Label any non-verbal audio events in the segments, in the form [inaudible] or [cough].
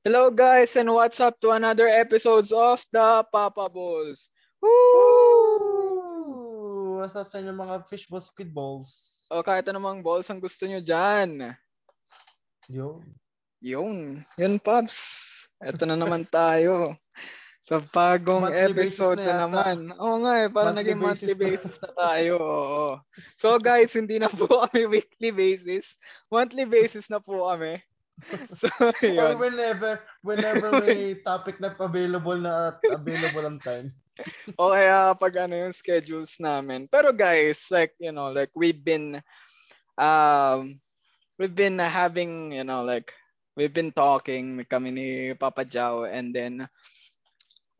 Hello guys and what's up to another episodes of the Papa Balls. Woo! What's up sa inyo mga fishball squid balls? O kahit anumang balls ang gusto nyo dyan. Yo. Yun. Yun, Pops. Ito na naman tayo. Sa bagong Monthly episode na, na naman. Oo nga eh, parang Monthly naging monthly basis basis na tayo. Oo. So guys, hindi na po [laughs] kami weekly basis. Monthly basis na po kami. [laughs] So, Or yun. whenever, whenever [laughs] may topic na available na at available ang time. [laughs] o kaya pag ano yung schedules namin. Pero guys, like, you know, like we've been, um, we've been having, you know, like, we've been talking kami ni Papa Jao and then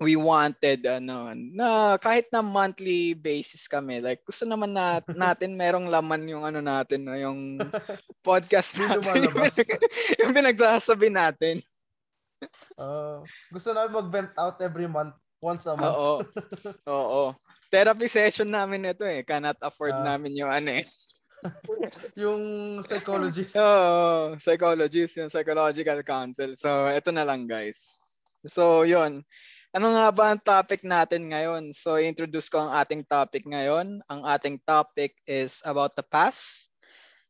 we wanted, ano, na kahit na monthly basis kami, like, gusto naman na, [laughs] natin merong laman yung ano natin, no, yung [laughs] podcast natin. lumalabas. [laughs] yung pinagsasabi natin. Uh, gusto namin mag-vent out every month. Once a month. Oo. Oo. Therapy session namin ito eh. Cannot afford Ah. namin yung ano eh. Yung psychologist. Oo. psychologist, yung psychological counsel. So, ito na lang guys. So, yon Ano nga ba ang topic natin ngayon? So, introduce ko ang ating topic ngayon. Ang ating topic is about the past.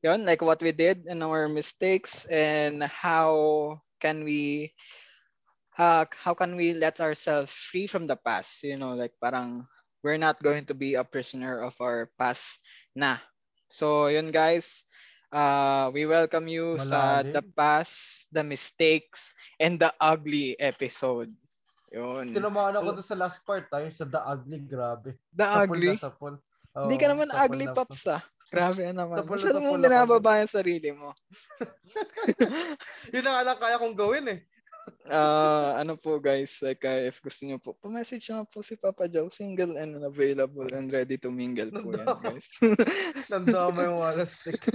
Yon, like what we did and our mistakes and how can we how, how can we let ourselves free from the past? You know, like parang we're not going to be a prisoner of our past na. So, yun guys. Uh, we welcome you sa the past, the mistakes, and the ugly episode. Yun. Tinamaan ako doon sa last part. Tayo sa The Ugly. Grabe. The Sapul ugly. na sapul. Oo, Hindi ka naman sapul ugly, na Pops ah. Grabe ka naman. Sapul na Masyado mong binababa yung sarili mo. [laughs] Yun ang alam kaya kong gawin eh. Ah, ano po guys, like uh, if gusto niyo po, pa-message na po si Papa Joe, single and available and ready to mingle po yan guys. [laughs] Nandama yung wala stick. [laughs]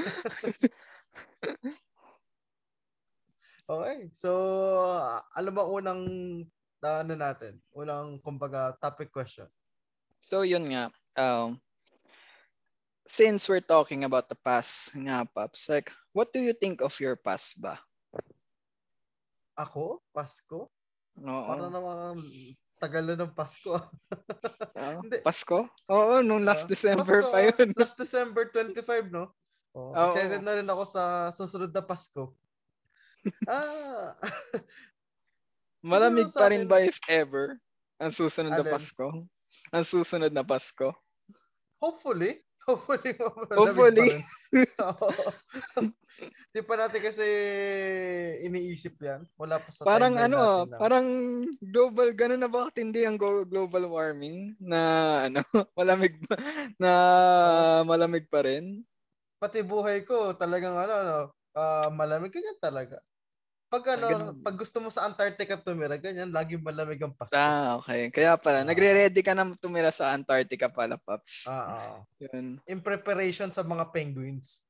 okay. So, ano ba unang uh, ano natin? Unang, kumbaga, topic question. so yun nga, um, since we're talking about the past nga, Pops, like, what do you think of your past ba? Ako? Pasko? Oo. Para naman tagal na ng Pasko. [laughs] Hindi. Pasko? Oo, nung last Ah, December Pasko, pa yun. [laughs] Last December 25, no? Oh, excited na rin ako sa susunod na Pasko. [laughs] ah, Malamig pa rin ba if ever ang susunod na? Pasko? Ang susunod na Pasko? hopefully. [laughs] Hopefully. Hopefully. pa rin. [laughs] Oo. Di pa natin kasi iniisip yan. Wala pa sa Parang ano, ah, na- parang global, ganun na ba katindi ang global warming na ano, [laughs] malamig na malamig pa rin? pati buhay ko talagang ano, ano ah, malamig ganyan talaga. Pag ano, Ah, ganun. pag gusto mo sa Antarctica tumira, ganyan, laging malamig ang Pasko. Ah, okay. Kaya pala, Ah. nagre-ready ka na tumira sa Antarctica pala, Pops. Ah, ah. Yun, in preparation sa mga penguins.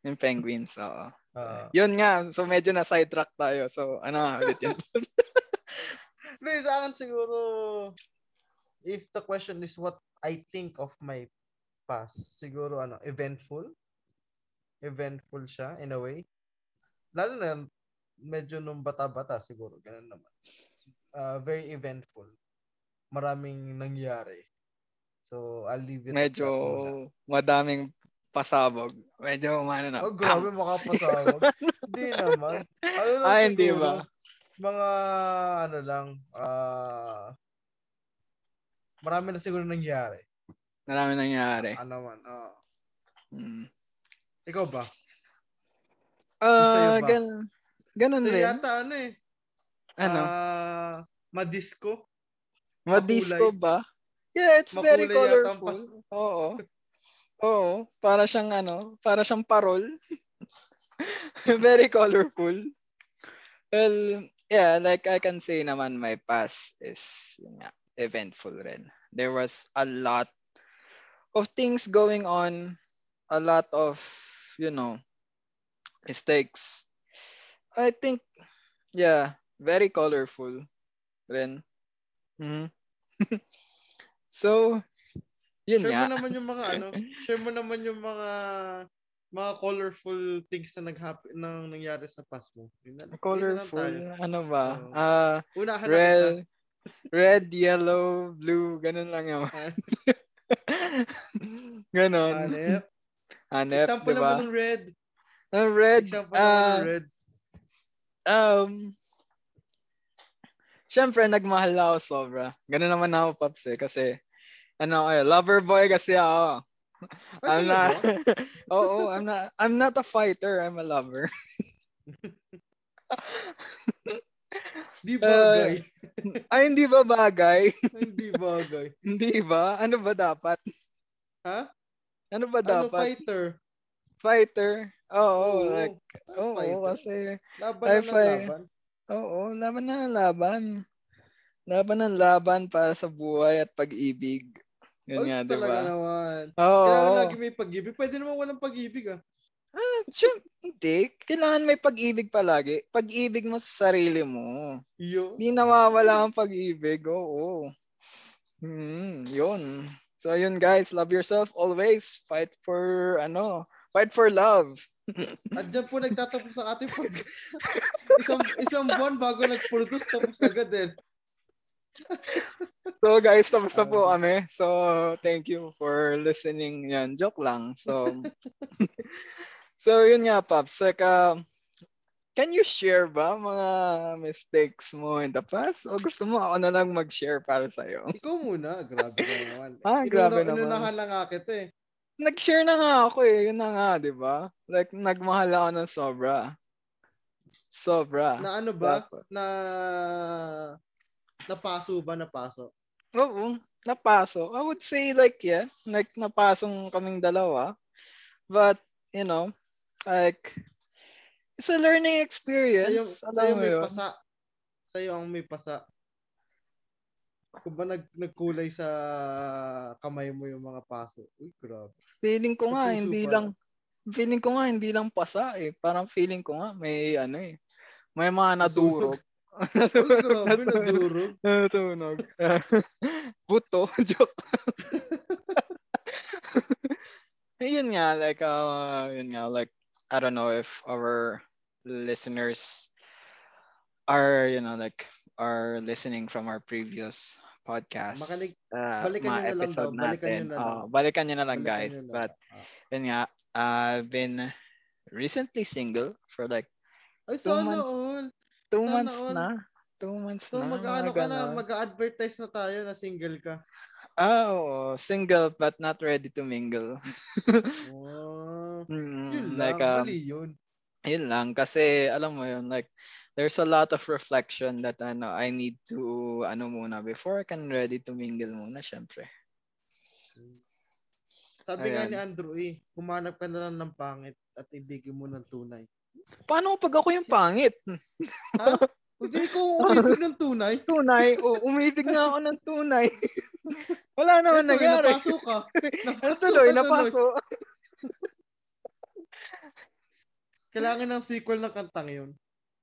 yung penguins, oo. Ah. Yun nga, so medyo na sidetrack tayo. So, ano ulit yun? [laughs] Hindi, sa akin siguro, if the question is what I think of my past, siguro ano, eventful. Eventful siya, in a way. Lalo na, medyo nung bata-bata, siguro, ganun naman. Ah, very eventful. Maraming nangyari. So, I'll leave it medyo madaming pasabog. Medyo umano na. Oh, grabe, makapasawag. [laughs] Hindi naman. Ano lang Ah, hindi ba? Mga, ano lang, ah, marami na siguro nangyari. Marami nangyari. Ano man, oo. Mm. Ikaw ba? ba? gan ganun Sa'yo rin. yata, ano eh, Ano? ah, madisco. Madisco ba? Yeah, it's very Makulay ang colorful. pas- Oo. Oo, para siyang ano, para siyang parol. [laughs] very colorful. Well, yeah, like I can say naman my past is yun nga, eventful rin. There was a lot of things going on, a lot of, you know, mistakes. I think, yeah, very colorful rin. Mhm. [laughs] so, yun share nga. mo naman yung mga ano, [laughs] share mo naman yung mga mga colorful things na nag-happen nang nangyari sa past mo. Na- Colorful. Ano ba? Ah, Unahan na red, red, yellow, blue, ganun lang yun. [laughs] ganon. Hanep. Hanep, Example di ba? naman ng red. Ang red, Example ah, naman ng red. Um, Siyempre, nagmahal ako sobra. Ganun naman ako, Pops, eh. Kasi, ano, eh, lover boy kasi ako. Ay, I'm not, talaga? [laughs] oo, I'm not, I'm not a fighter, I'm a lover. [laughs] Di bagay. [laughs] Ay, hindi ba bagay? Hindi bagay. hindi ba? Ano ba dapat? Ha? Ano ba Ano, dapat? fighter? Fighter? Oo, like, Ano, oo, fighter? kasi, Laban fi- laban. oo, laban na laban. Laban ng laban para sa buhay at pag-ibig. Yun nga, di talaga ba? naman. Oo. Kailangan lagi may pag-ibig. Pwede naman walang pag-ibig ah. Siyem- hindi. Kailangan may pag-ibig palagi. Pag-ibig mo sa sarili mo. Yo. Hindi nawawala ang pag-ibig. Oo. Hmm, yun. So yun guys, love yourself always. Fight for ano, fight for love. At dyan po nagtatapos ang ating podcast. isang, isang buwan bago nag-produce tapos agad eh. So guys, tapos na po Ah. kami. So thank you for listening. Yan, joke lang. So [laughs] So yun nga, Pops. Like, uh, can you share ba mga mistakes mo in the past? O gusto mo ako na lang mag-share para sa'yo? Ikaw muna. Grabe ka naman. Ah, grabe naman. Inunahan lang nga kita eh. Nag-share na nga ako eh. Yun na nga, di ba? Like, nagmahal ako ng sobra. Sobra. Na ano ba? Dapat. Na napaso ba? Napaso? Oo, napasok. I would say like, yeah. Like, napasong kaming dalawa. But, you know, like, it's a learning Sa'yo, experience. sa'yo Alam mo may yun? pasa. Sa'yo ang may pasa. Kung ba nag, nagkulay sa kamay mo yung mga paso? Uy, grabe. Feeling ko nga, puso hindi pa. lang, feeling ko nga, hindi lang pasa eh. Parang feeling ko nga, may ano eh. May mga nadurog. Uy, grabe, nadurog. [laughs] Natunog. [laughs] Buto. [laughs] Joke. yun nga, like, uh, yun nga, like, I don't know if our listeners are, you know, like, are listening from our previous podcast. Makinig- uh, balikan nyo na lang daw, episode balikan nyo natin. na lang. Oh, balikan nyo na lang, Balikan guys. nyo na But, lang. Ah. yun nga, I've been recently single for like Ay, two months. all. two Sana months all. na. Two months So, na. mag-ano ka na, mag-advertise na tayo na single ka. Oo. single but not ready to mingle. Oh, [laughs] Mm, yun like, lang, um, mali yun. yun lang. Kasi, alam mo yun, like, there's a lot of reflection that ano, I need to, ano muna, before I can ready to mingle muna, syempre. Sabi nga Ayan. ni Andrew eh, humanap ka na lang ng pangit at ibigin mo ng tunay. Paano pag ako yung pangit? Ha? Hindi ko umibig ng tunay. [laughs] Tunay? o umibig nga ako ng tunay. [laughs] Wala naman Ito, eh, nangyari. napasok ka. Napasok tuloy? ka Napaso. Kailangan ng sequel ng kantang yun.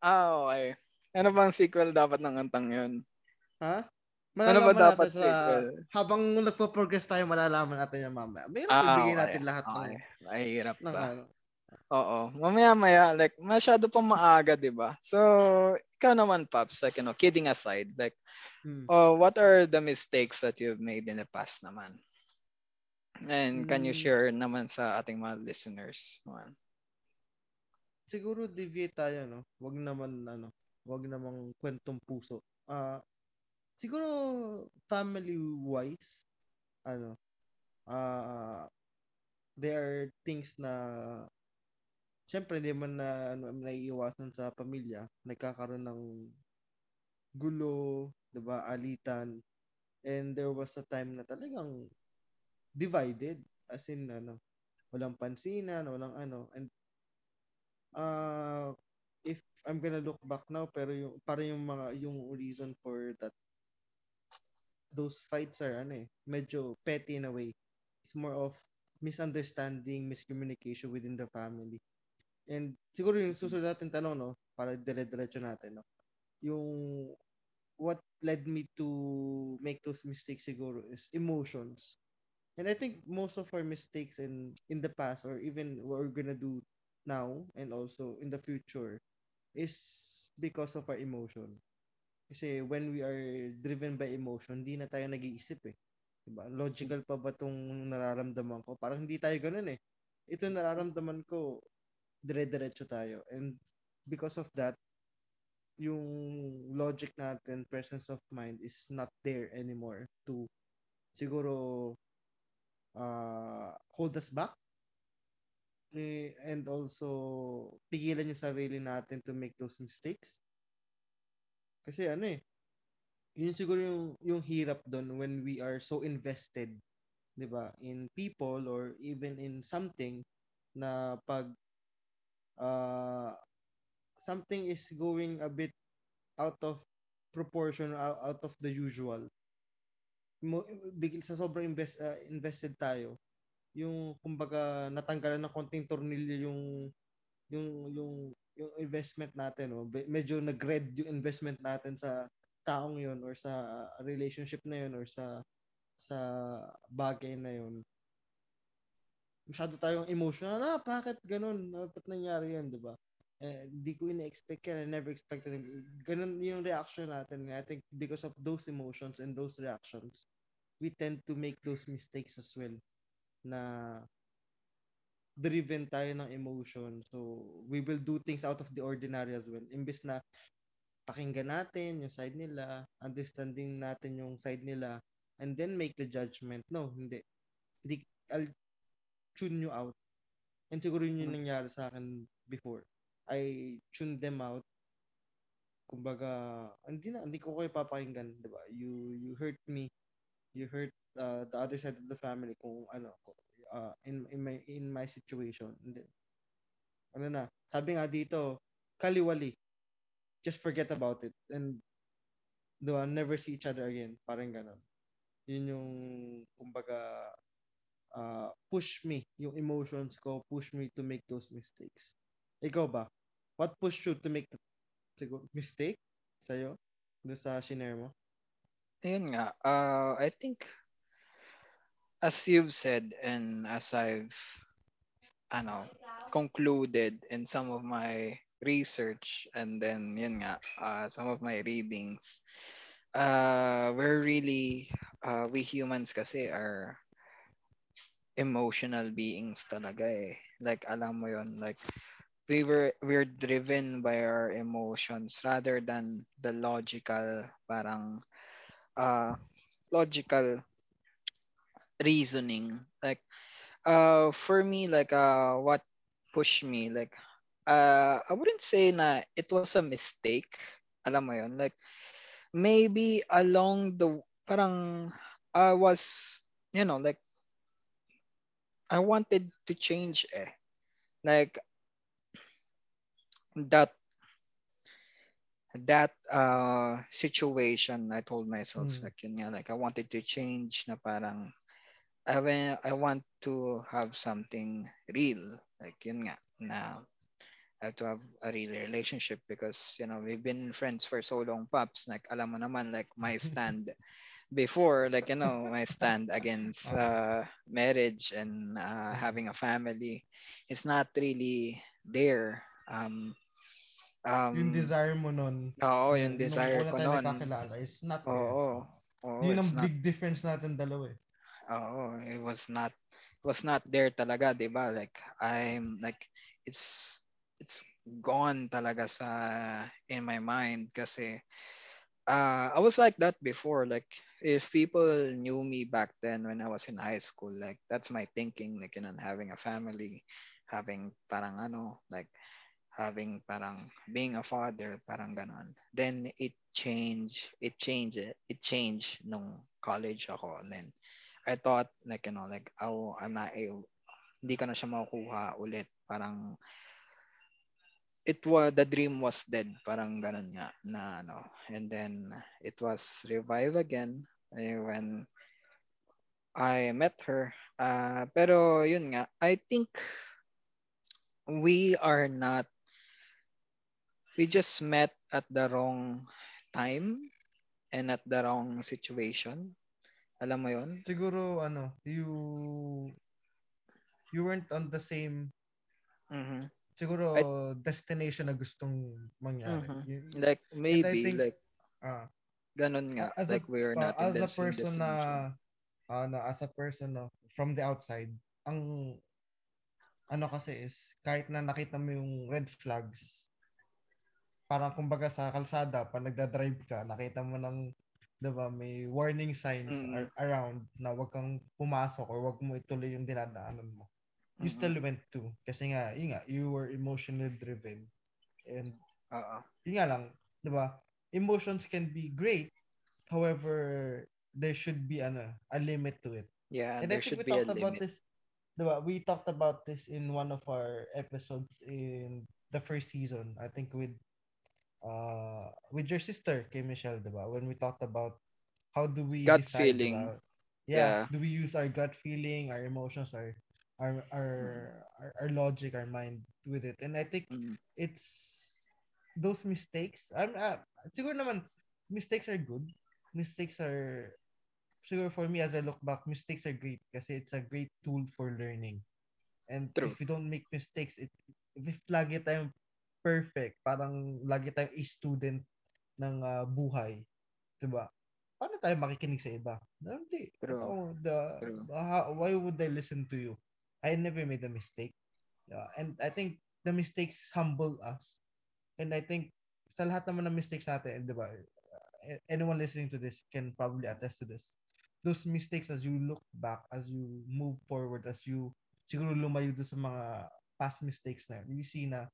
Ah, okay. Ano bang sequel dapat ng kantang yun? Ha? Ano ba Malalaman dapat natin sa, sequel? habang nagpo-progress tayo, malalaman natin yan mamaya. Mayroon Ah, ibigay okay. natin lahat ng, Okay. Mahirap ng ba? ano. Oo. Mamaya-maya, like, masyado pa maaga, di ba? So, ikaw naman, Pops, like, you know, kidding aside, like, Hmm. oh, what are the mistakes that you've made in the past naman? And can you Hmm. share naman sa ating mga listeners? naman? Siguro deviate tayo, no? Wag naman, ano, wag namang kwentong puso. Ah, siguro family-wise, ano, ah, there are things na Siyempre, hindi man na ano, naiiwasan sa pamilya. Nagkakaroon ng gulo, 'di ba alitan. And there was a time na talagang divided. As in, ano, walang pansinan, walang ano. And uh, if I'm gonna look back now, pero yung, para yung mga, yung reason for that, those fights are, ano eh, medyo petty in a way. It's more of misunderstanding, miscommunication within the family. And siguro yung susunod natin tanong, no, para dire-diretso natin, no, yung what led me to make those mistakes siguro is emotions. And I think most of our mistakes in in the past or even what we're gonna do now and also in the future is because of our emotion. Kasi when we are driven by emotion, hindi na tayo nag-iisip eh. Diba? Logical pa ba tong nararamdaman ko? Parang hindi tayo ganun eh. Ito nararamdaman ko, dire-diretso tayo. And because of that, yung logic natin, presence of mind is not there anymore to siguro uh, hold us back and also pigilan yung sarili natin to make those mistakes. Kasi ano eh, yun siguro yung, yung hirap doon when we are so invested, di ba, in people or even in something na pag uh, something is going a bit out of proportion, out, of the usual, mo, bigil sa sobrang invest, uh, invested tayo, yung kumbaga natanggalan ng konting tornilyo yung yung yung yung investment natin no? Medyo nag-red yung investment natin sa taong yon or sa relationship na yon or sa sa bagay na yon masyado tayong emotional. Na ah, bakit ganun? Dapat nangyari yan di ba? Eh, di ko ina-expect yan. I never expected ganun yung reaction natin. I think because of those emotions and those reactions we tend to make those mistakes as well na driven tayo ng emotion. So, we will do things out of the ordinary as well. Imbes na pakinggan natin yung side nila, understanding natin yung side nila, and then make the judgment. No, hindi. Hindi, I'll tune you out. And siguro yun yung mm. nangyari sa akin before. I tune them out. Kumbaga, hindi na, hindi ko kayo papakinggan, di ba? You, you hurt me you hurt uh, the other side of the family kung ano uh, in in my in my situation. And then, ano na sabi nga dito kaliwali. Just forget about it and do never see each other again. Parang ganun. Yun yung kumbaga uh, push me yung emotions ko push me to make those mistakes. Ikaw ba? What pushed you to make the siguro, mistake sa'yo? Doon sa shinare mo Ayun nga, uh, I think as you've said and as I've ano, concluded in some of my research and then yun nga, uh, some of my readings, uh, we're really, uh, we humans kasi are emotional beings talaga eh. Like, alam mo yon like, we were, we're driven by our emotions rather than the logical, parang, uh, logical reasoning. Like, uh, for me, like, uh, what pushed me, like, uh, I wouldn't say na it was a mistake. Alam mo yon Like, maybe along the, parang, I was, you know, like, I wanted to change eh. Like, that that uh situation I told myself mm. like yun nga, like I wanted to change na parang I, I want to have something real. Like yun nga na I have to have a real relationship because you know we've been friends for so long pops. Like alam mo naman like my [laughs] stand before like you know my stand against uh, marriage and uh, having a family is not really there. Um Um, yung desire mo nun. Oo, yung desire ko nun. Nung nakakilala is not there. Oo. oo Yun ang big not, difference natin dalawa eh. Oo, it was not it was not there talaga, 'di ba? Like I'm like it's it's gone talaga sa in my mind kasi uh, I was like that before. Like if people knew me back then when I was in high school, like that's my thinking, like you know, having a family, having parang ano, like having parang being a father, parang ganon. Then it changed, it changed, it changed nung college ako. And then I thought like, you know, like, oh, I'm not, eh, hindi ko na siya makukuha ulit. Parang, it was, the dream was dead. Parang ganon nga na ano. And then it was revived again eh, when I met her. Uh, pero yun nga, I think we are not we just met at the wrong time and at the wrong situation Alam mo yon Siguro, ano, you you weren't on the same Mhm. siguro I- destination na gustong mangyari. Mhm. You- Like maybe think- like ah, ganun nga. as a- like we're not in as the a same person na ano, as a person no, from the outside, ang ano kasi is kahit na nakita mo yung red flags, parang kumbaga sa kalsada, pag nagda-drive ka, nakita mo ng 'di ba, may warning signs Mm. ar- around na wag kang pumasok or wag mo ituloy yung dinadaanan mo. You Mhm. still went to kasi nga, yun nga, you were emotionally driven. And Oo. yun nga lang, 'di ba? Emotions can be great. However, there should be ano, a limit to it. Yeah, and there I think should we be a talked about limit. this, 'di ba? We talked about this in one of our episodes in the first season. I think with uh with your sister, kay Michelle, 'di ba? When we talked about how do we Gut decide, feeling. Yeah, Yeah. do we use our gut feeling, our emotions, our our our our, our logic, our mind with it? And I think Mm. it's those mistakes. I'm uh, siguro naman mistakes are good. Mistakes are siguro for me as I look back, mistakes are great kasi it's a great tool for learning. And True. if you don't make mistakes, it if lagi tayong perfect, parang lagi tayong student ng ah, buhay, 'di ba? Paano tayo makikinig sa iba? Hindi. True. Ito, the, True. how- why would I listen to you? I never made a mistake. Yeah, and I think the mistakes humble us. And I think sa lahat naman ng mistakes natin, di ba, uh, anyone listening to this can probably attest to this. Those mistakes as you look back, as you move forward, as you siguro lumayo doon sa mga past mistakes na you see na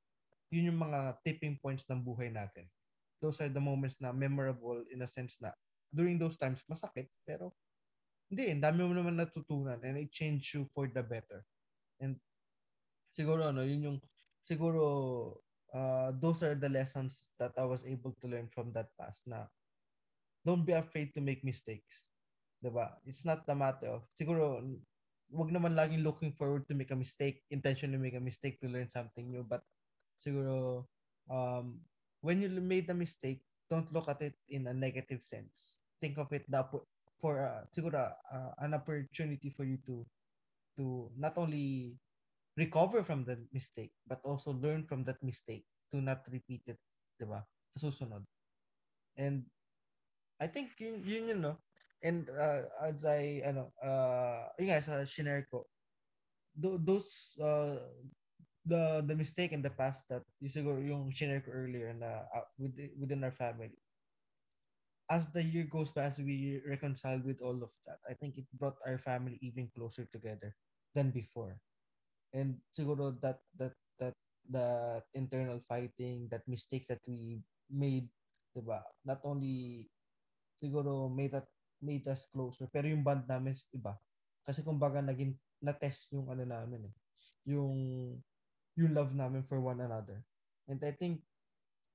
yun yung mga tipping points ng buhay natin. Those are the moments na memorable in a sense na during those times masakit, pero hindi, ang dami mo naman natutunan and it changed you for the better. And siguro ano, yun yung siguro uh, those are the lessons that I was able to learn from that past na don't be afraid to make mistakes. 'Di ba? It's not the matter of siguro wag naman laging looking forward to make a mistake, intentionally make a mistake to learn something new, but siguro um when you made a mistake, don't look at it in a negative sense. Think of it po- for uh, siguro uh, an opportunity for you to to not only recover from the mistake but also learn from that mistake to not repeat it, 'di ba? Sa susunod. And I think yun yun yun no. And uh, as I ano uh yun nga sa shinare ko tho- those uh the the mistake in the past that yung siguro yung shinare ko earlier na uh, within, within our family. As the year goes as we reconciled with all of that I think it brought our family even closer together than before. And siguro that that that that internal fighting that mistakes that we made diba not only siguro made that made us closer pero yung bond namin iba. Kasi kumbaga naging na-test yung ano namin eh. Yung yung love namin for one another and I think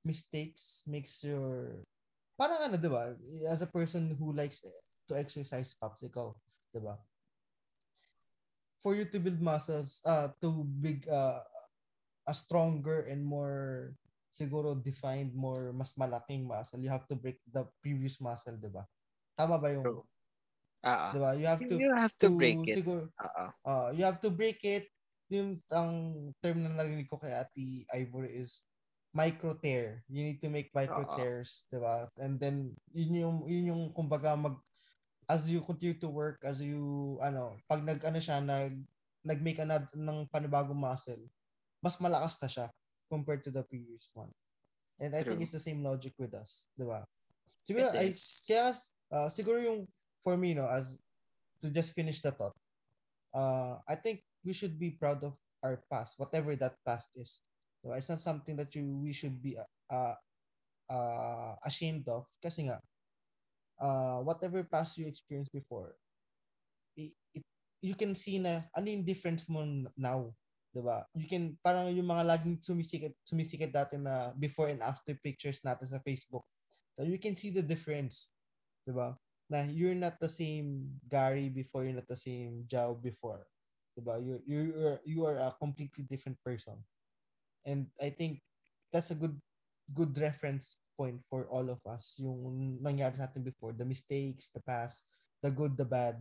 mistakes makes your parang ano 'di ba as a person who likes to exercise pops ikaw 'di ba for you to build muscles uh to big uh, a stronger and more siguro defined more mas malaking muscle you have to break the previous muscle 'di ba tama ba yung True. Ah, 'di ba you have to you have to break it. siguro Oo. uh, you have to break it yung ang term na narinig ko kay Ate Ivory is micro tear. You need to make micro Oo. tears, 'di ba? And then yun yung yun yung kumbaga mag as you continue to work, as you ano, pag nag ano siya nag nag-make another ng panibagong muscle, mas malakas na siya compared to the previous one. And I think True. it's the same logic with us, 'di ba? Siguro I kaya uh, siguro yung for me no as to just finish the thought. Uh, I think we should be proud of our past, whatever that past is. Diba? It's not something that you we should be uh, uh, ashamed of kasi nga uh, whatever past you experienced before it, it, you can see na ano yung difference mo now 'di ba you can parang yung mga laging sumisikat sumisikat dati na before and after pictures natin sa Facebook so you can see the difference 'di ba na you're not the same Gary before you're not the same Jao before 'di ba you you are you are a completely different person and I think that's a good good reference point for all of us yung nangyari sa atin before the mistakes the past the good, the bad,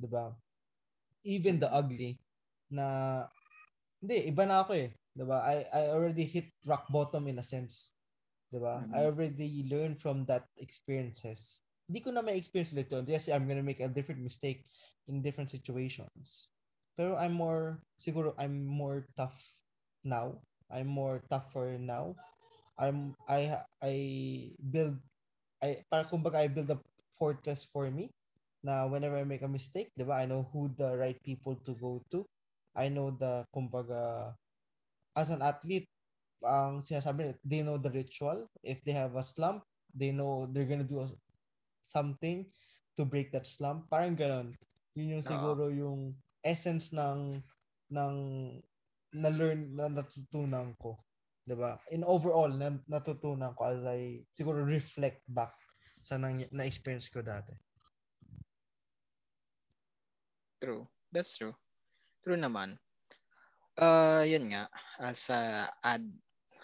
'di ba? Even the ugly na hindi iba na ako eh, 'di ba? I I already hit rock bottom in a sense. 'Di ba? Mhm. I already learned from that experiences. Hindi ko na may experience ulit yun. Yes, I'm gonna make a different mistake in different situations. Pero I'm more, siguro I'm more tough now. I'm more tougher now. I'm, I, I build, I, para kumbaga I build a fortress for me na whenever I make a mistake, di ba, I know who the right people to go to. I know the, kumbaga, as an athlete, ang sinasabi they know the ritual. If they have a slump, they know they're gonna do a- something to break that slump. Parang ganon. Yun yung siguro yung essence ng ng na learn na natutunan ko. 'Di ba? In overall na natutunan ko as I siguro reflect back sa nang, na experience ko dati. True. That's true. True naman. Uh, yun nga, as a add,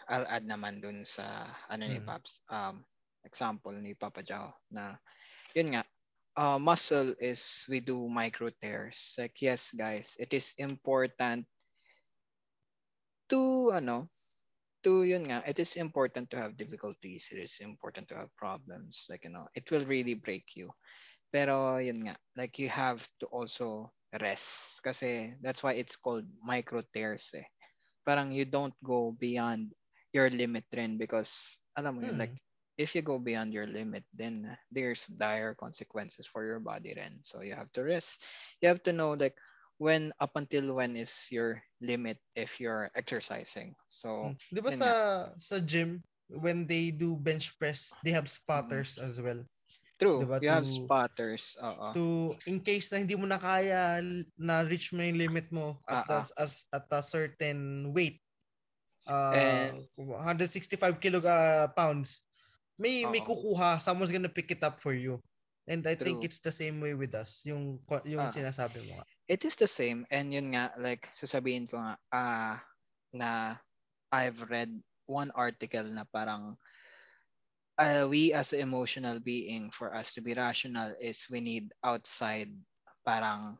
I'll add naman dun sa ano ni Mm. Paps, um, example ni Papa Jao na yun nga, uh, muscle is we do micro tears. Like yes guys, it is important to ano, to yun nga, it is important to have difficulties. It is important to have problems. Like you know, it will really break you. Pero yun nga, like you have to also rest. Kasi that's why it's called micro tears eh. Parang you don't go beyond your limit rin because alam mo yun, Mm. like if you go beyond your limit, then there's dire consequences for your body rin. So you have to rest. You have to know like when up until when is your limit if you're exercising. So Mm. 'Di ba sa sa gym when they do bench press, they have Mm-hmm. spotters as well. true, Diba, you have to- spotters. Oo. to in case na hindi mo na kaya na reach mo yung limit mo at Ah, ah. the- as at a certain weight uh And- 165 kilo uh, pounds may may Oo. kukuha someone's gonna pick it up for you and I think True. it's the same way with us yung yung Ah. sinasabi mo nga. it is the same and yun nga like sasabihin ko nga ah na I've read one article na parang uh, we as emotional being for us to be rational is we need outside parang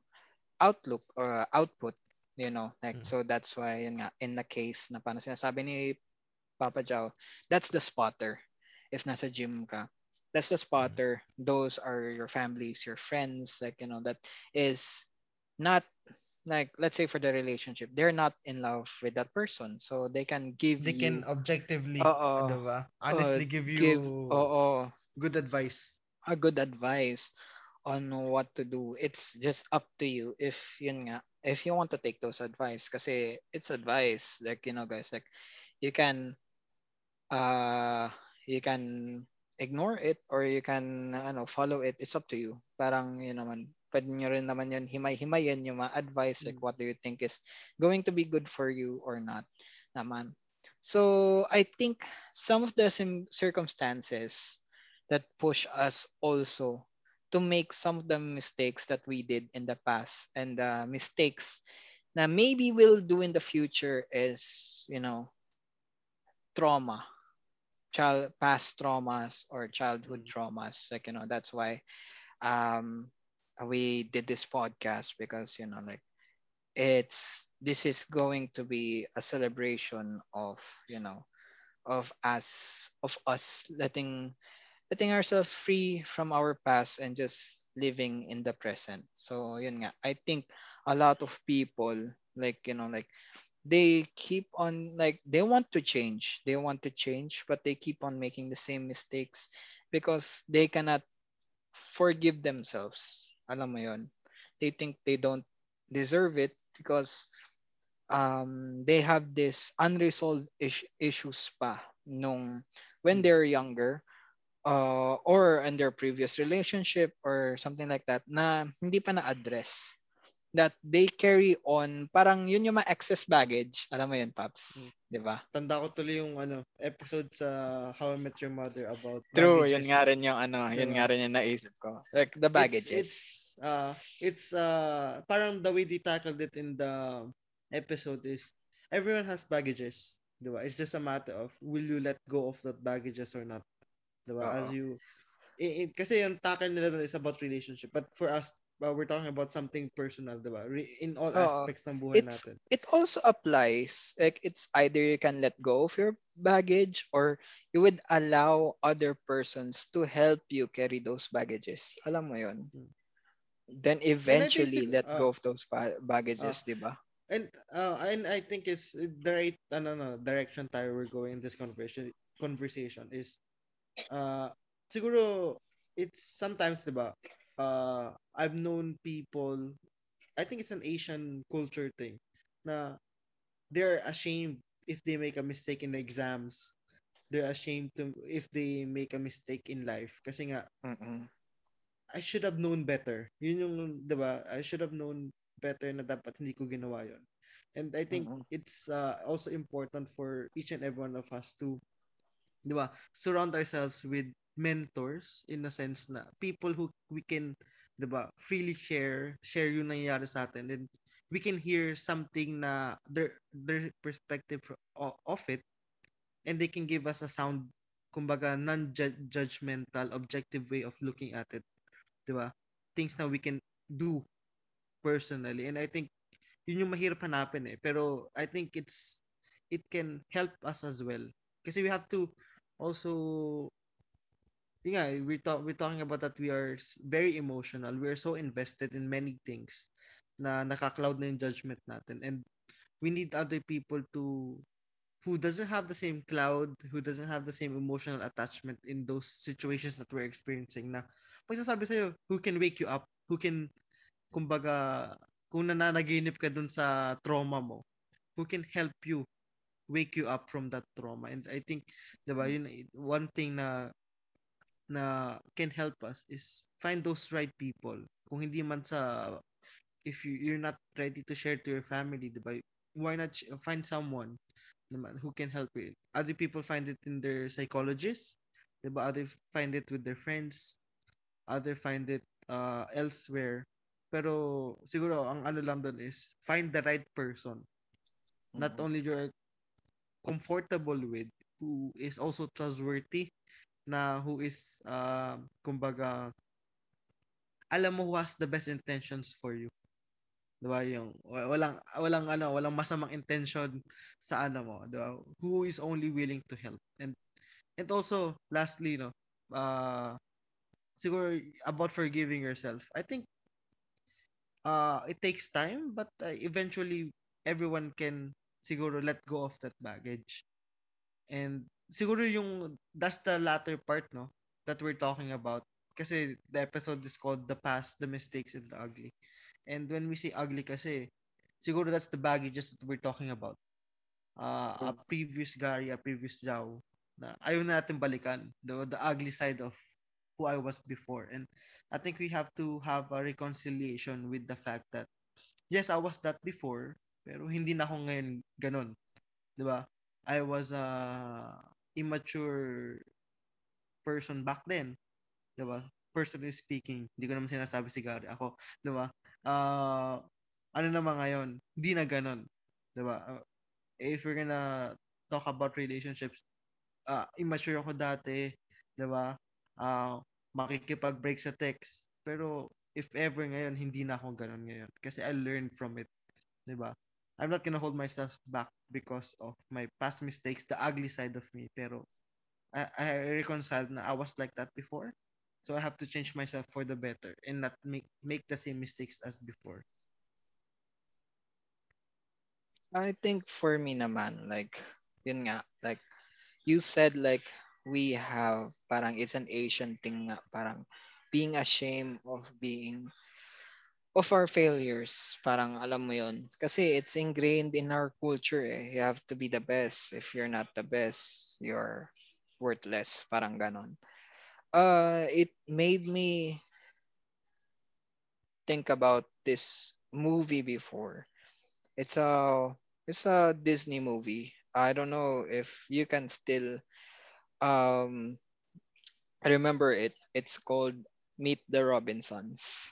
outlook or output you know like Mm. so that's why yun nga in the case na parang sinasabi ni Papa Jow that's the spotter if nasa gym ka. That's the spotter those are your families your friends like you know that is not like let's say for the relationship they're not in love with that person. So they can give They you can objectively, ba? Honestly uh, give you give oo. good advice. a good advice on what to do. It's just up to you if yun nga if you want to take those advice. Kasi it's advice like you know guys like you can uh you can ignore it or you can ano follow it. It's up to you. Parang yun naman pwede nyo rin naman yun himay-himayin yung mga advice like Mm. what do you think is going to be good for you or not naman. So I think some of the sim- circumstances that push us also to make some of the mistakes that we did in the past and the mistakes na maybe we'll do in the future is you know trauma child past traumas or childhood Mm. traumas like you know that's why um we did this podcast because you know like it's this is going to be a celebration of you know of us of us letting letting ourselves free from our past and just living in the present so yun nga i think a lot of people like you know like they keep on like they want to change. They want to change but they keep on making the same mistakes because they cannot forgive themselves. Alam mo yon they think they don't deserve it because um they have this unresolved is- issues pa nung when Mm. they're younger uh, or in their previous relationship or something like that na hindi pa na-address that they carry on parang yun yung mga excess baggage alam mo yun paps Mm. di ba Tanda ko tuloy yung ano episode sa How I Met Your Mother about true yun baggages. nga rin yung ano yun Diba? nga rin yung naisip ko like the baggages It's, it's uh it's uh parang the way they tackled it in the episode is everyone has baggages, 'di ba? It's just a matter of will you let go of that baggages or not. 'Di ba? As Oo. you i- i- kasi yung tackle nila is about relationship. But for us, uh, we're talking about something personal, diba? In all Oo. aspects ng buhay It's- natin. it also applies like it's either you can let go of your baggage or you would allow other persons to help you carry those baggages alam mo yon Hmm. then eventually let ah, go of those ba- baggages di ba And uh, and I think it's the right ano, no, direction tayo we're going in this conversation conversation is uh siguro it's sometimes 'di ba uh I've known people I think it's an Asian culture thing na they're ashamed if they make a mistake in the exams they're ashamed to if they make a mistake in life kasi nga Mm-mm. I should have known better. Yun yung, di ba? I should have known better na dapat hindi ko ginawa yun. And I think Mhm. it's uh, also important for each and every one of us to, di ba, surround ourselves with mentors in a sense na people who we can, di ba, freely share, share yung nangyayari sa atin. And we can hear something na their, their perspective of it and they can give us a sound, kumbaga, non-judgmental, objective way of looking at it. Di ba? Things na we can do personally. And I think yun yung mahirap hanapin eh. Pero I think it's it can help us as well. Kasi we have to also yun nga, we talk, we're talking about that we are very emotional. We are so invested in many things na nakakloud na yung judgment natin. And we need other people to who doesn't have the same cloud, who doesn't have the same emotional attachment in those situations that we're experiencing na magsasabi sa'yo, who can wake you up, who can, kumbaga, kung nananaginip ka dun sa trauma mo, who can help you wake you up from that trauma. And I think, diba, yun, one thing na na can help us is find those right people. Kung hindi man sa, if you, you're not ready to share to your family, why not find someone naman who can help you. Other people find it in their psychologists, diba? Other find it with their friends, other find it uh, elsewhere. Pero siguro ang ano lang doon is find the right person. Not Mhm. only you're comfortable with, who is also trustworthy, na who is, uh, kumbaga, alam mo who has the best intentions for you. Diba yung wa- walang walang ano walang masamang intention sa ano mo, diba? Who is only willing to help. And and also lastly no, uh siguro about forgiving yourself. I think uh it takes time but uh, eventually everyone can siguro let go of that baggage. And siguro yung that's the latter part no that we're talking about kasi the episode is called the past, the mistakes and the ugly. And when we say ugly kasi siguro that's the baggages that we're talking about. Uh, a previous Gary, a previous Jao na ayaw na natin balikan the, the ugly side of who I was before. And I think we have to have a reconciliation with the fact that yes, I was that before, pero hindi na ako ngayon ganun. 'Di ba? I was a immature person back then. 'Di ba? Personally speaking, hindi ko naman sinasabi si Gary. Ako, 'di ba? Ah, ano naman ngayon, hindi na ganun. 'Di ba? Uh, if we're gonna talk about relationships, ah immature ako dati, 'di ba? Ah, makikipag-break sa text. Pero if ever ngayon, hindi na ako ganun ngayon. Kasi I learned from it. 'Di ba? I'm not gonna hold myself back because of my past mistakes, the ugly side of me. Pero I, I reconciled na I was like that before. So I have to change myself for the better and not make make the same mistakes as before. I think for me naman, like, yun nga, like, you said like, we have, parang it's an Asian thing nga, parang being ashamed of being, of our failures. Parang alam mo yun. Kasi it's ingrained in our culture eh. You have to be the best. If you're not the best, you're worthless. Parang ganon. Uh, it made me think about this movie before. It's a it's a Disney movie. I don't know if you can still um remember it. It's called Meet the Robinsons.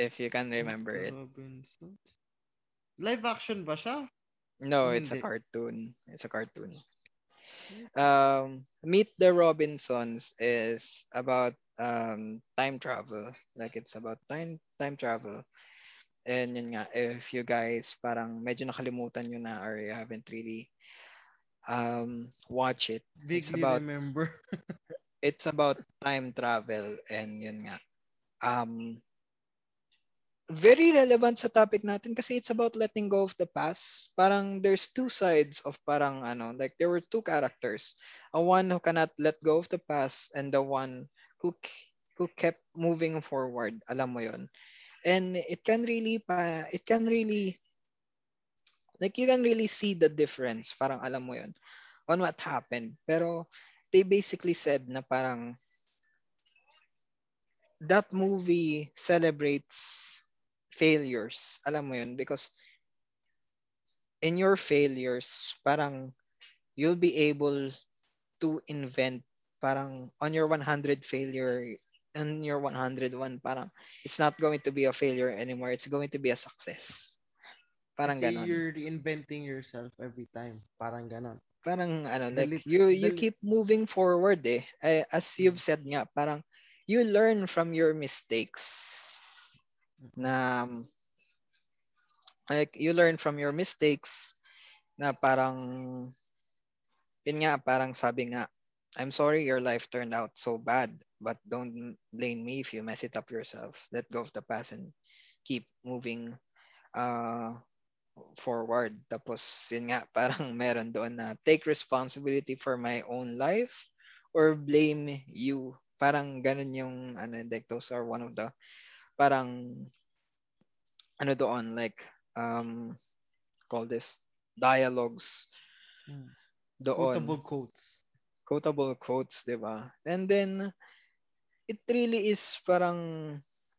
If you can remember it. Robinsons. Live action ba siya? No, it's a cartoon. It's a cartoon. Um, Meet the Robinsons is about um, time travel. Like it's about time time travel. And yun nga, if you guys parang medyo nakalimutan nyo na or you haven't really um, watch it, it's about remember. [laughs] it's about time travel and yun nga. Um, very relevant sa topic natin kasi it's about letting go of the past. Parang there's two sides of parang ano, like there were two characters. A one who cannot let go of the past and the one who who kept moving forward. Alam mo yon. And it can really pa it can really like you can really see the difference. Parang alam mo yon on what happened. Pero they basically said na parang that movie celebrates failures. Alam mo yun? Because in your failures, parang you'll be able to invent parang on your 100 failure and your 101 parang it's not going to be a failure anymore it's going to be a success parang Kasi ganon you're reinventing yourself every time. Parang ganon. parang ano The like you you keep moving forward eh Eh, as you've said nga parang you learn from your mistakes na like you learn from your mistakes na parang yun nga parang sabi nga I'm sorry your life turned out so bad but don't blame me if you mess it up yourself. Let go of the past and keep moving uh forward. Tapos yun nga [laughs] parang meron doon na take responsibility for my own life or blame you. Parang ganun yung ano like those are one of the parang ano doon like um call this dialogues Mm. doon Quotable quotes. quotable quotes, 'di ba? And then it really is parang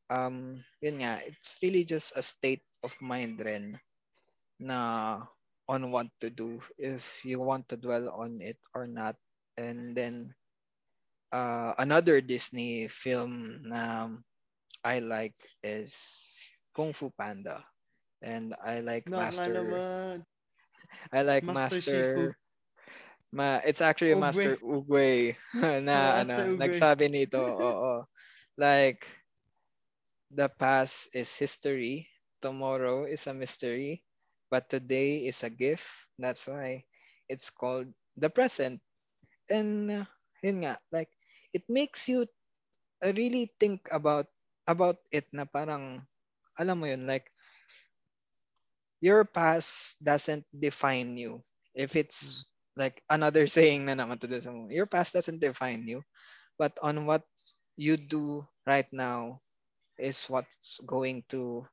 um yun nga, it's really just a state of mind rin na on what to do if you want to dwell on it or not. And then uh, another Disney film na I like is Kung Fu Panda. And I like nga Master. I like Master Master, Ma it's actually Ugwe. Master Ugwe [laughs] [laughs] na Master ano, Ugwe. nagsabi nito, [laughs] oo. Like the past is history, tomorrow is a mystery, but today is a gift. That's why it's called the present. And uh, yun nga, like it makes you really think about about it na parang alam mo yun like your past doesn't define you. If it's like another saying na naman to this, your past doesn't define you, but on what you do right now is what's going to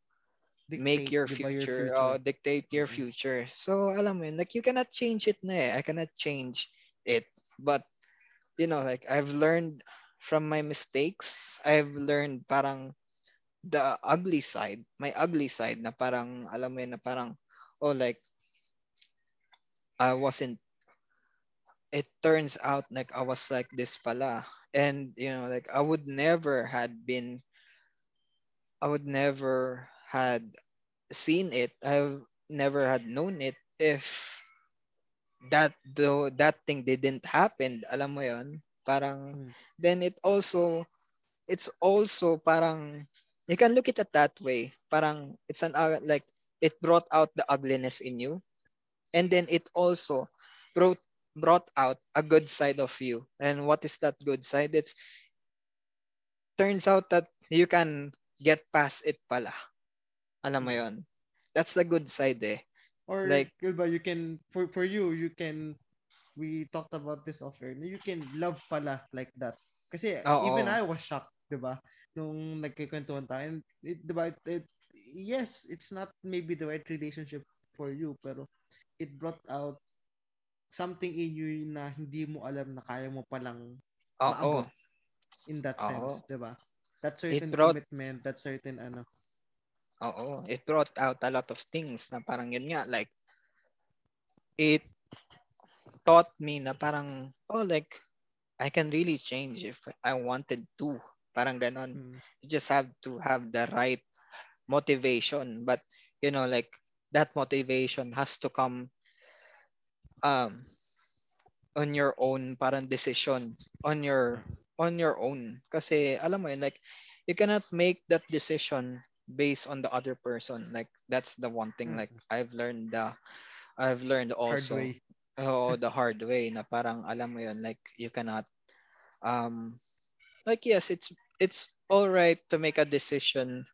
make Dictate, your di ba, future, or dictate your Mhm. future. So alam mo yun, like you cannot change it na eh. I cannot change it. But you know, like I've learned from my mistakes. I've learned parang the ugly side, my ugly side na parang alam mo yun na parang oh like I wasn't it turns out like I was like this pala. And you know like I would never had been I would never had seen it. I've never had known it if that though that thing didn't happen. Alam mo yon parang Hmm. then it also it's also parang you can look at it that way. Parang it's an uh, like it brought out the ugliness in you. And then it also brought brought out a good side of you. And what is that good side? It's turns out that you can get past it pala. Alam mo yon that's the good side eh. Or Like- diba, you can for for you you can we talked about this off air. You can love pala like that. Kasi Oo. even I was shocked, 'di ba? Nung nagkikwentuhan tayo, and it, 'di ba? It, it- yes, it's not maybe the right relationship for you, pero it brought out something in you na hindi mo alam na kaya mo palang oo maabot in that Oo. sense, 'di ba? That certain brought- commitment, that certain ano. Oo, it brought out a lot of things na parang yun nga, like, it taught me na parang, oh, like, I can really change if I wanted to. Parang ganon. Mm. You just have to have the right motivation. But, you know, like, that motivation has to come um on your own parang decision on your on your own kasi alam mo yun like you cannot make that decision based on the other person like that's the one thing like I've learned the I've learned also Hard way. Oh the hard way na parang alam mo yun like you cannot um like yes it's it's all right to make a decision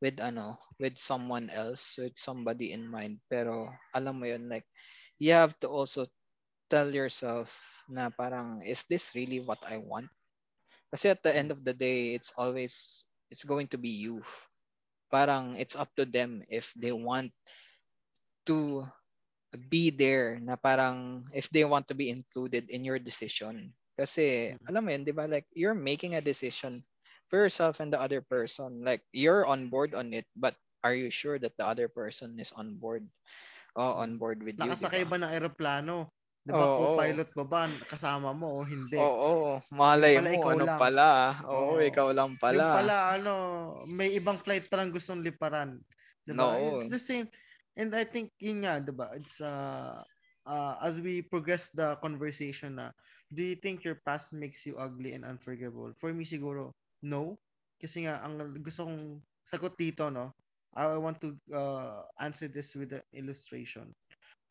with ano with someone else with somebody in mind. Pero alam mo yun like you have to also tell yourself na parang is this really what I want? Kasi at the end of the day it's always it's going to be you. Parang it's up to them if they want to be there na parang if they want to be included in your decision kasi alam mo yun, 'di ba? Like you're making a decision for yourself and the other person. Like you're on board on it, but are you sure that the other person is on board? Oh, on board with you. Nakasakay diba? ba ng eroplano? Di ba, Oo. co-pilot ba ba kasama mo o hindi? Oo, malay Pala mo ikaw ano lang. pala. Oo, Oo. ikaw lang pala. Yung pala, ano, may ibang flight parang gustong liparan. Diba? No. It's the same. And I think, yun nga, diba? It's, uh, uh, as we progress the conversation na, do you think your past makes you ugly and unforgivable? For me, siguro, no. Kasi nga, ang gusto kong sagot dito, no? I want to uh, answer this with an illustration.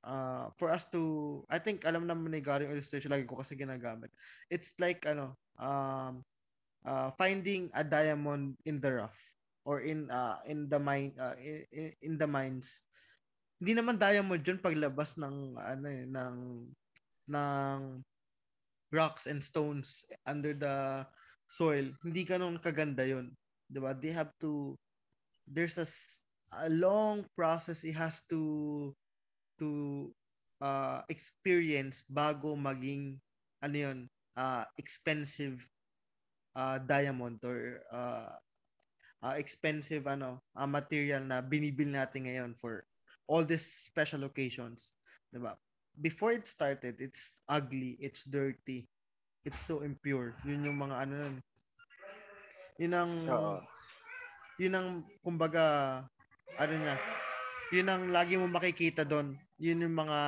Uh, for us to, I think, alam naman ni Gary yung illustration, lagi ko kasi ginagamit. It's like, ano, um, uh, finding a diamond in the rough or in uh, in the mine uh, in, in the mines hindi naman diamond yun paglabas ng ano eh, ng ng rocks and stones under the soil. Hindi ganun kaganda yun. 'di ba? They have to there's a, a long process it has to to uh, experience bago maging ano yun uh, expensive uh, diamond or uh, uh, expensive ano uh, material na binibil natin ngayon for all these special occasions, 'di ba? Before it started, it's ugly, it's dirty, it's so impure. Yun yung mga ano nun. Yun ang Oo. yun ang kumbaga ano niya yun ang lagi mo makikita doon yun yung mga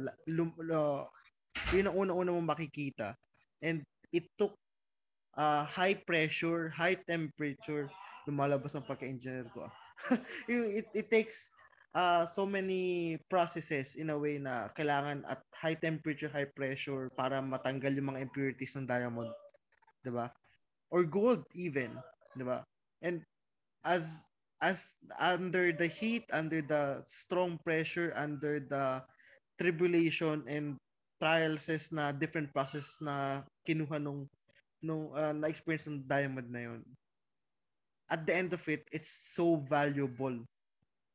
la- lum, lo- yun ang unang-una mo makikita and it took ah, high pressure high temperature lumalabas ang pagka-engineer ko. [laughs] Yung it, it takes ah, so many processes in a way na kailangan at high temperature high pressure para matanggal yung mga impurities ng diamond 'di ba? Or gold even ba? And as as under the heat under the strong pressure under the tribulation and trials na different process na kinuha nung nung uh, na experience ng diamond na yon at the end of it it's so valuable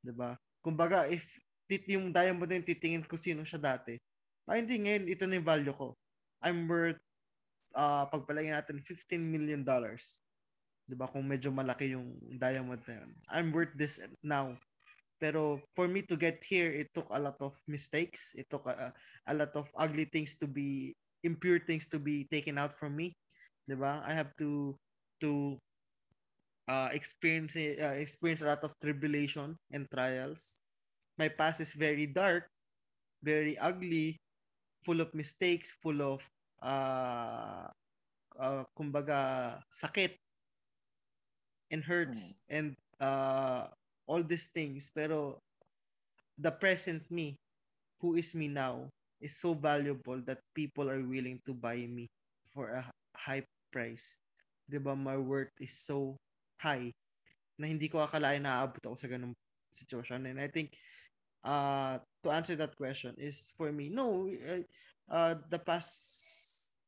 'di ba kumbaga if tit yung diamond na yun, titingin ko sino siya dati. Ay hindi ngayon ito na yung value ko. I'm worth uh, pagpalagay natin 15 million dollars. 'di ba? Kung medyo malaki yung diamond na yun. I'm worth this now. Pero for me to get here it took a lot of mistakes. It took a, a lot of ugly things to be impure things to be taken out from me. 'di ba? I have to to uh, experience uh, experience a lot of tribulation and trials. My past is very dark very ugly full of mistakes full of uh, uh, kumbaga sakit and hurts and uh, all these things. Pero the present me who is me now is so valuable that people are willing to buy me for a high price. 'di ba? My worth is so high na hindi ko akalain na aabot ako sa ganung sitwasyon. And I think uh to answer that question is for me no uh, uh the past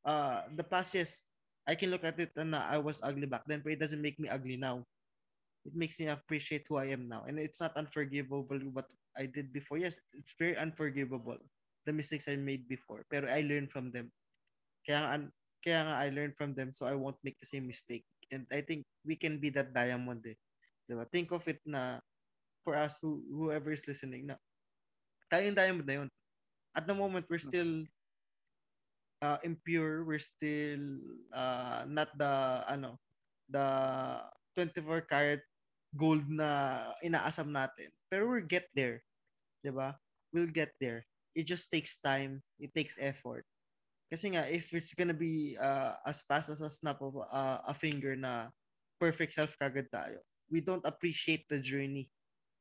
uh the past yes I can look at it and uh, I was ugly back then but it doesn't make me ugly now. It makes me appreciate who I am now. And it's not unforgivable what I did before. Yes it's very unforgivable the mistakes I made before pero I learned from them. Kaya kaya nga I learned from them so I won't make the same mistake. And I think we can be that diamond eh. Diba? Think of it na for us who whoever is listening na tayo yung diamond na yun. At the moment we're still uh, impure, we're still uh, not the ano, the 24 karat gold na inaasam natin. Pero we'll get there. 'Di ba? We'll get there. it just takes time. It takes effort. Kasi nga, if it's gonna be uh, as fast as a snap of uh, a finger na perfect self kagad tayo, we don't appreciate the journey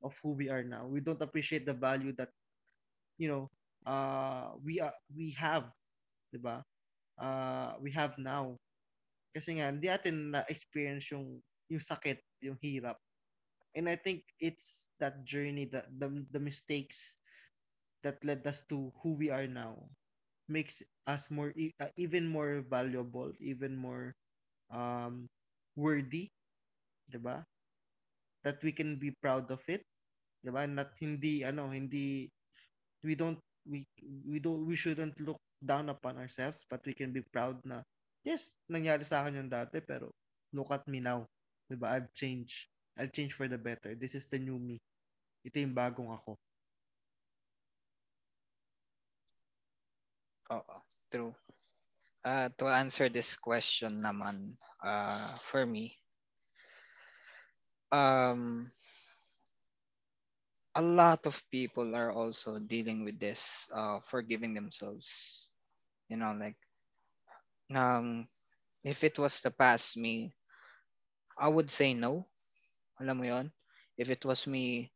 of who we are now. We don't appreciate the value that, you know, uh, we are, we have, di ba? Uh, we have now. Kasi nga, hindi natin na-experience yung, yung sakit, yung hirap. And I think it's that journey, that the, the mistakes that led us to who we are now makes us more uh, even more valuable, even more um worthy, 'di ba? That we can be proud of it, 'di ba? Not hindi ano, hindi we don't we we don't we shouldn't look down upon ourselves, but we can be proud na yes, nangyari sa akin yung dati pero look at me now. 'Di ba? I've changed. I've changed for the better. This is the new me. Ito yung bagong ako. Oo, true. Uh, to answer this question naman, uh, for me, um, a lot of people are also dealing with this, uh, forgiving themselves. You know, like, um, if it was the past me, I would say no. Alam mo yon? If it was me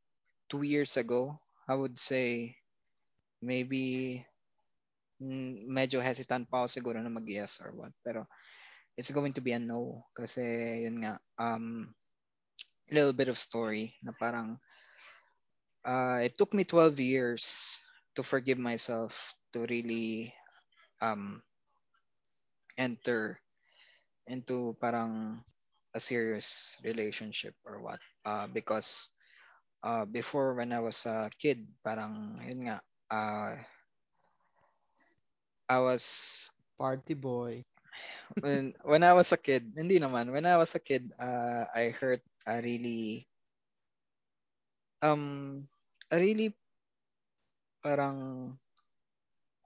two years ago, I would say maybe mm, medyo hesitant pa ako siguro na mag-yes or what. Pero it's going to be a no. Kasi yun nga, um, a little bit of story na parang uh, it took me 12 years to forgive myself to really um, enter into parang a serious relationship or what uh, because uh, before when I was a kid parang yun nga uh, I was Party boy. When when I was a kid, hindi naman. When I was a kid, uh, I hurt a really um a really parang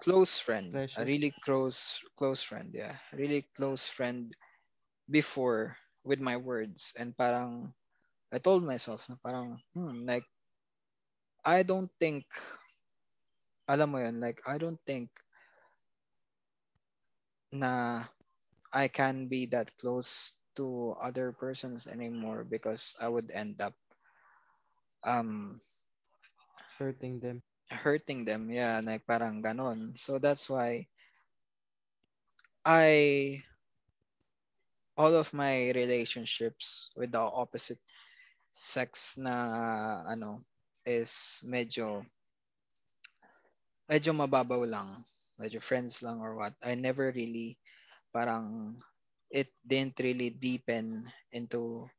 close friend. Precious. A really close close friend, yeah. A really close friend before with my words and parang I told myself na parang hmm, like I don't think alam mo yun, like I don't think na I can be that close to other persons anymore because I would end up um Hurting them. hurting them. Yeah, like parang ganon. So that's why I all of my relationships with the opposite sex na ano is medyo medyo mababaw lang. Medyo friends lang or what. I never really parang it didn't really deepen into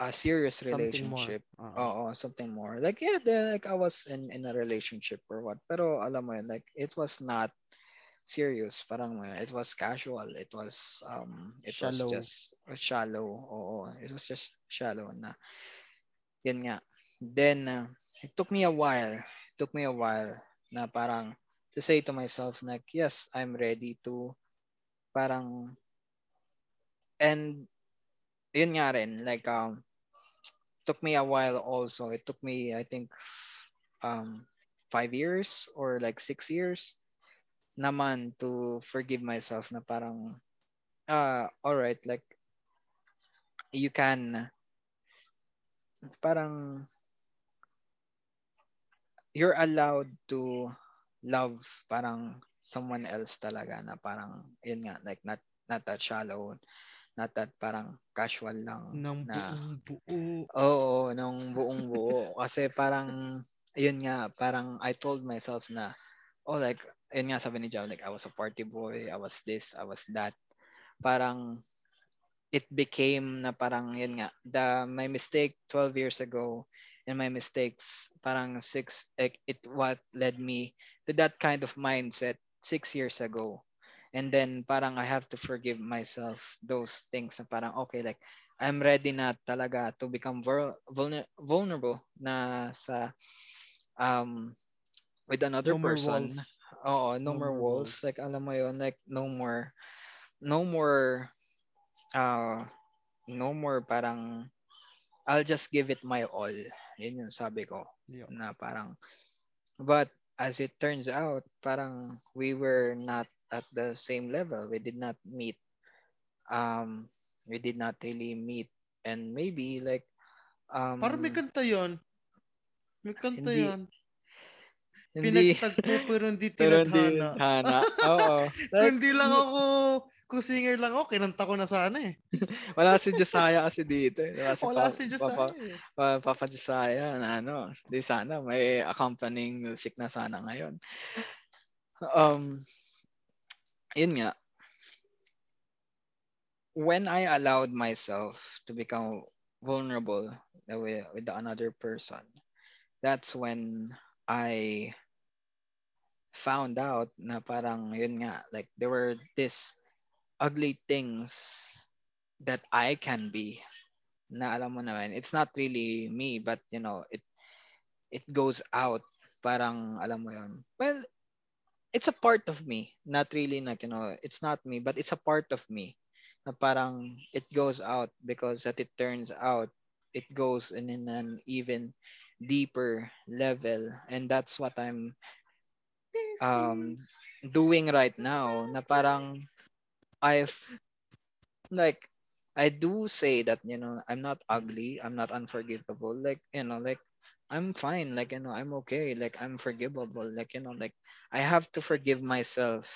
a serious Something more. relationship. Oo. Oo, something more. Like yeah, the, like I was in in a relationship or what. Pero alam mo yun, like it was not serious. Parang it was casual. It was um it Shallow. was just shallow. Oo, it was just shallow na. Yun nga. Then uh, it took me a while. It took me a while na parang to say to myself like yes, I'm ready to parang and yun nga rin like um took me a while also. It took me i think um five years or like six years naman to forgive myself na parang uh all right like you can. Parang you're allowed to love parang someone else talaga na parang yun nga like not not that shallow not that parang casual lang Ng na buong buo. Oo, nung buong buo. Kasi parang, ayun nga, parang I told myself na, oh like, ayun nga sabi ni Jao, like I was a party boy, I was this, I was that. Parang, it became na parang, yun nga, the, my mistake 12 years ago, and my mistakes, parang six, like, it what led me to that kind of mindset six years ago. And then parang I have to forgive myself those things na parang okay like I'm ready na talaga to become vul- vulner- vulnerable na sa um with another No more person. walls. Oo, no, No more, more walls. walls. Like alam mo yun, like no more no more uh no more parang I'll just give it my all. Yun yung sabi ko Yeah. na parang but as it turns out, parang we were not at the same level. We did not meet. Um, we did not really meet. And maybe like, um, Parang may kanta yun. May kanta Hindi. yan. Hindi, Pinagtagpo pero hindi [laughs] pero tinadhana. hana. [laughs] Oo. Hindi lang ako, kung singer lang ako, kinanta ko na sana eh. [laughs] wala si Josiah kasi dito. eh. Wala si, Wala Pa- si Papa, Josiah eh. Pa- Papa Josiah na ano. Di sana may accompanying music na sana ngayon. Um, yun nga. When I allowed myself to become vulnerable with, with another person, that's when I found out na parang yun nga, like there were these ugly things that I can be na alam mo naman, it's not really me, but you know, it it goes out. Parang alam mo yun. Well, it's a part of me. Not really like, you know, it's not me, but it's a part of me. Na parang it goes out because that it turns out it goes in, in an even deeper level. And that's what I'm um doing right now. Na parang I've like I do say that you know I'm not ugly. I'm not unforgivable. Like you know like I'm fine. Like you know I'm okay. Like I'm forgivable. Like you know like I have to forgive myself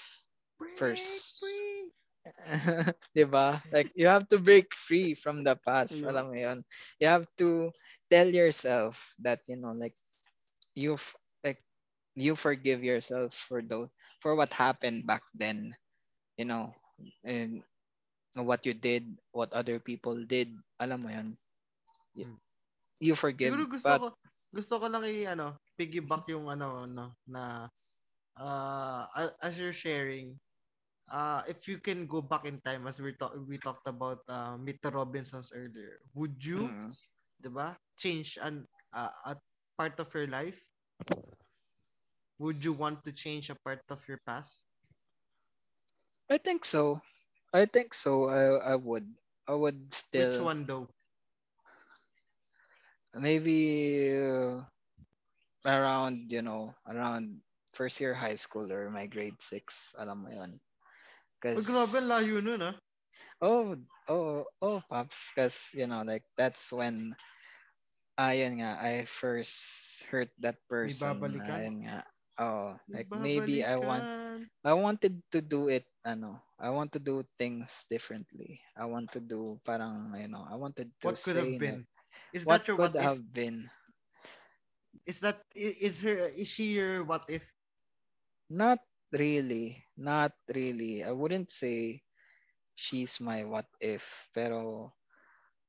first. [laughs] 'Di ba like you have to break free from the past. Yeah. alam mo yun? You have to tell yourself that you know like you f- like you forgive yourself for those for what happened back then you know and what you did what other people did. Alam mo yun? Y- Hmm. you forgive Siguro gusto but ko, gusto ko lang i, ano, piggyback yung ano, no, na, uh, as you're sharing, uh, if you can go back in time, as we, talk, we talked about uh, Meet the Robinsons earlier, would you, diba, change an, uh, a part of your life? Would you want to change a part of your past? I think so I think so I, I would I would still Which one though? maybe uh, around you know around first year high school or my grade 6 alam mo yun Oh, Cause, grabe, layo ah. Oh oh oh pops because you know like that's when ah, ayun nga I first hurt that person ah, ayun nga oh like maybe I want I wanted to do it ano I want to do things differently I want to do parang you know I wanted to What could have been? Is what that your could what if? have been Is that is her is she your what if? Not really. Not really. I wouldn't say she's my what if. Pero,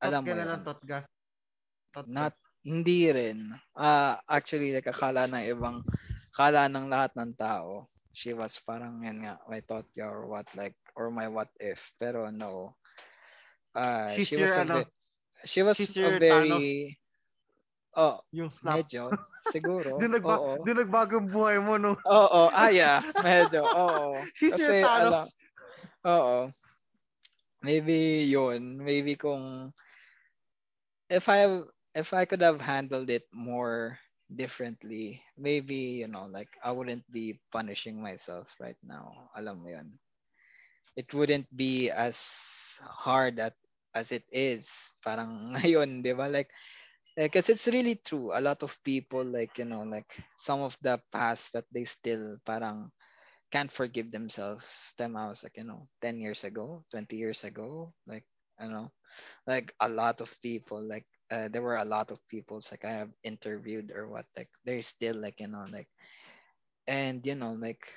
alam Tot mo ka na lang, tot ka. Tot ka. Not, hindi rin. Ah, actually, like, akala ng ibang, akala ng lahat ng tao, she was parang yan nga, my thought yeah, or what, like, or my what if. Pero no. Ah, She's she was your, a ano, she was she's a your very, oh, yung snap. medyo, siguro. [laughs] Di nagba- oo. nagbago ang buhay mo, no? Oo, ah, yeah, medyo, oo. [laughs] She's your Kasi, alam, Thanos. Oo. Maybe yun. Maybe kung if I if I could have handled it more differently, maybe, you know, like I wouldn't be punishing myself right now. Alam mo yon. It wouldn't be as hard at as it is. Parang [laughs] ngayon, di ba? Like, eh, because it's really true. A lot of people, like, you know, like some of the past that they still parang can't forgive themselves. Them I was like, you know, 10 years ago, 20 years ago, like, you know, like a lot of people, like, uh, there were a lot of people like I have interviewed or what, like, they're still like, you know, like, and, you know, like,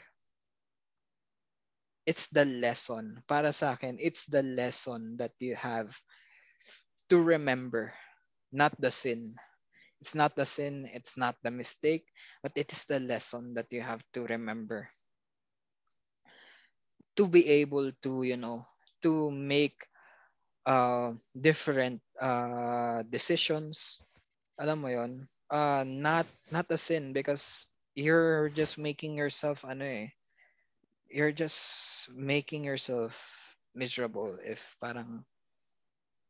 it's the lesson. Para sa akin, it's the lesson that you have to remember, not the sin. It's not the sin, it's not the mistake, but it is the lesson that you have to remember to be able to you know to make uh different uh decisions alam mo yon uh not not a sin because you're just making yourself ano eh you're just making yourself miserable if parang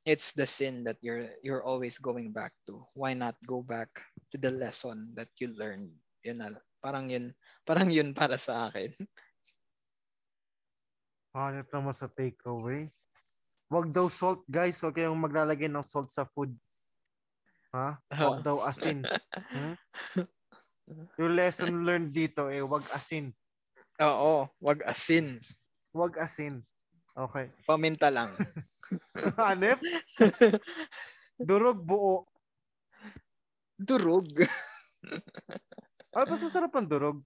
it's the sin that you're you're always going back to why not go back to the lesson that you learned you know Parang yun. Parang yun para sa akin. [laughs] Hanip naman sa takeaway. Wag daw salt, guys. Huwag kayong maglalagay ng salt sa food. Ha? Wag daw asin. Hmm? [laughs] Yung lesson learned dito eh, wag asin. Oo, wag asin. Wag asin. Okay. Paminta lang. [laughs] Hanip? [laughs] Durog buo. Durog. Ay, mas masarap ang durog.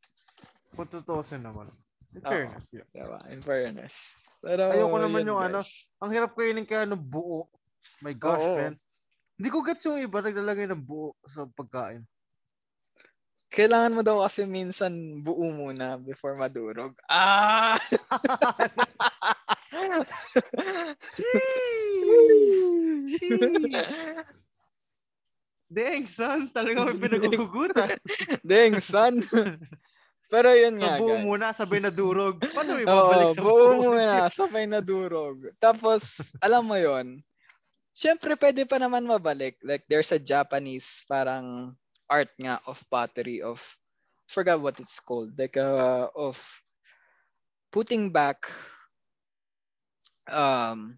Kung tutuusin naman. In fairness. yun. Diba? In fairness. Pero, Ayoko naman yun, yung guys. ano, Ang hirap kainin kaya ng buo. My gosh, Oo. man. Hindi ko gets yung iba naglalagay ng buo sa pagkain. Kailangan mo daw kasi minsan buo muna before madurog. Ah! Dang, son. Talaga may [laughs] pinagugutan. Deng, son. [laughs] Pero yun so, nga, buo guys. muna, sabay na durog. [laughs] Paano may Oo, babalik sa buo buo? muna, sabay na durog. Tapos, alam mo yon Siyempre, pwede pa naman mabalik. Like, there's a Japanese parang art nga of pottery of, forgot what it's called, like, uh, of putting back um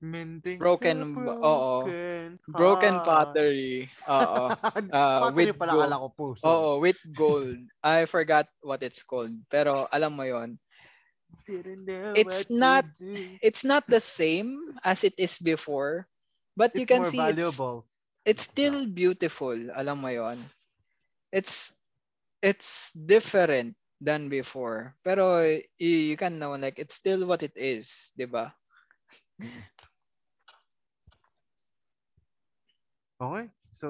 Mending Broken the oo. broken broken pottery. Oo. Uh, [laughs] Pottery with pala gold. ko po. sorry. Oo, with gold. I forgot what it's called. Pero alam mo yon It's not- it's not the same as it is before, but you can see it's, valuable. it's still beautiful. Alam mo yon. It's it's different than before. Pero you, you can know like it's still what it is, 'di ba? Okay. So,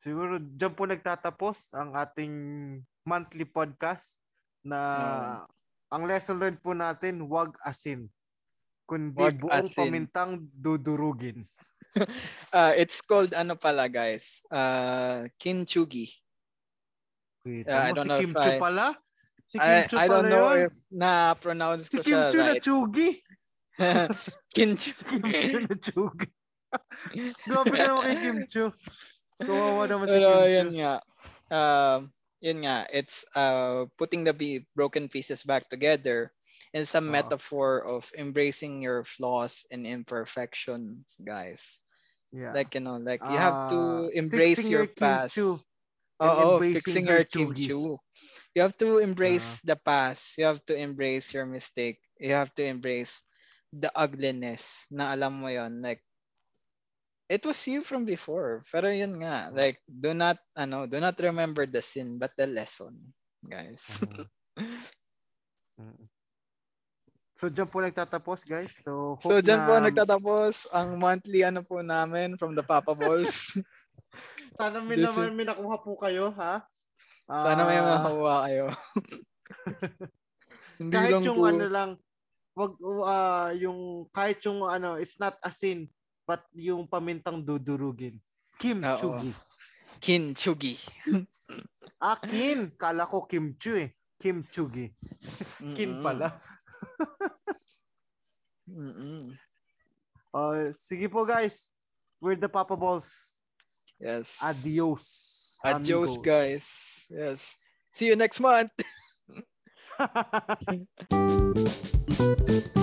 siguro dyan po nagtatapos ang ating monthly podcast na ang lesson learned po natin, wag asin. Kundi Wag buong asin. pamintang dudurugin. Uh, [laughs] it's called ano pala guys? Uh, kinchugi. Wait, Yeah, I mo, don't si know if Kim Chu I- pala? Si Kim I, I don't know yun? if na-pronounce Si ko siya Chu na right. Chugi? [laughs] Kinchu. Si Kim Chu na Chugi. Grabe naman kay Kim Chu. Kawawa naman si Pero Kim Chu. yun nga. Um, yun nga. It's uh, putting the broken pieces back together in some Oo. metaphor of embracing your flaws and imperfections, guys. Yeah. Like, you know, like you have to Ah, embrace your your past. Chu and Oo, embracing fixing your Kim Chu. You have to embrace Ah. the past. You have to embrace your mistake. You have to embrace the ugliness na alam mo yon like it was you from before pero yun nga like do not ano do not remember the sin but the lesson guys Mhm. [laughs] Mm. So, dyan po nagtatapos, guys. So, so hope dyan po na- nagtatapos ang monthly ano po namin from the Papa Balls [laughs] Sana may This naman may nakuha po kayo, ha? sana may Ah, makuha kayo [laughs] hindi kahit lang yung po ano lang, wag ah, yung kahit yung ano, it's not asin, but yung pamintang dudurugin. Kim Oo. Chugi. kinchugi [laughs] Ah, Kin. Kala ko Kim Chu eh. Kim Chugi. Kin pala. [laughs] Mm-mm. Uh, sige po guys. We're the Papa Balls. yes Adios. Adios, amigos. guys. Yes. See you next month. [laughs]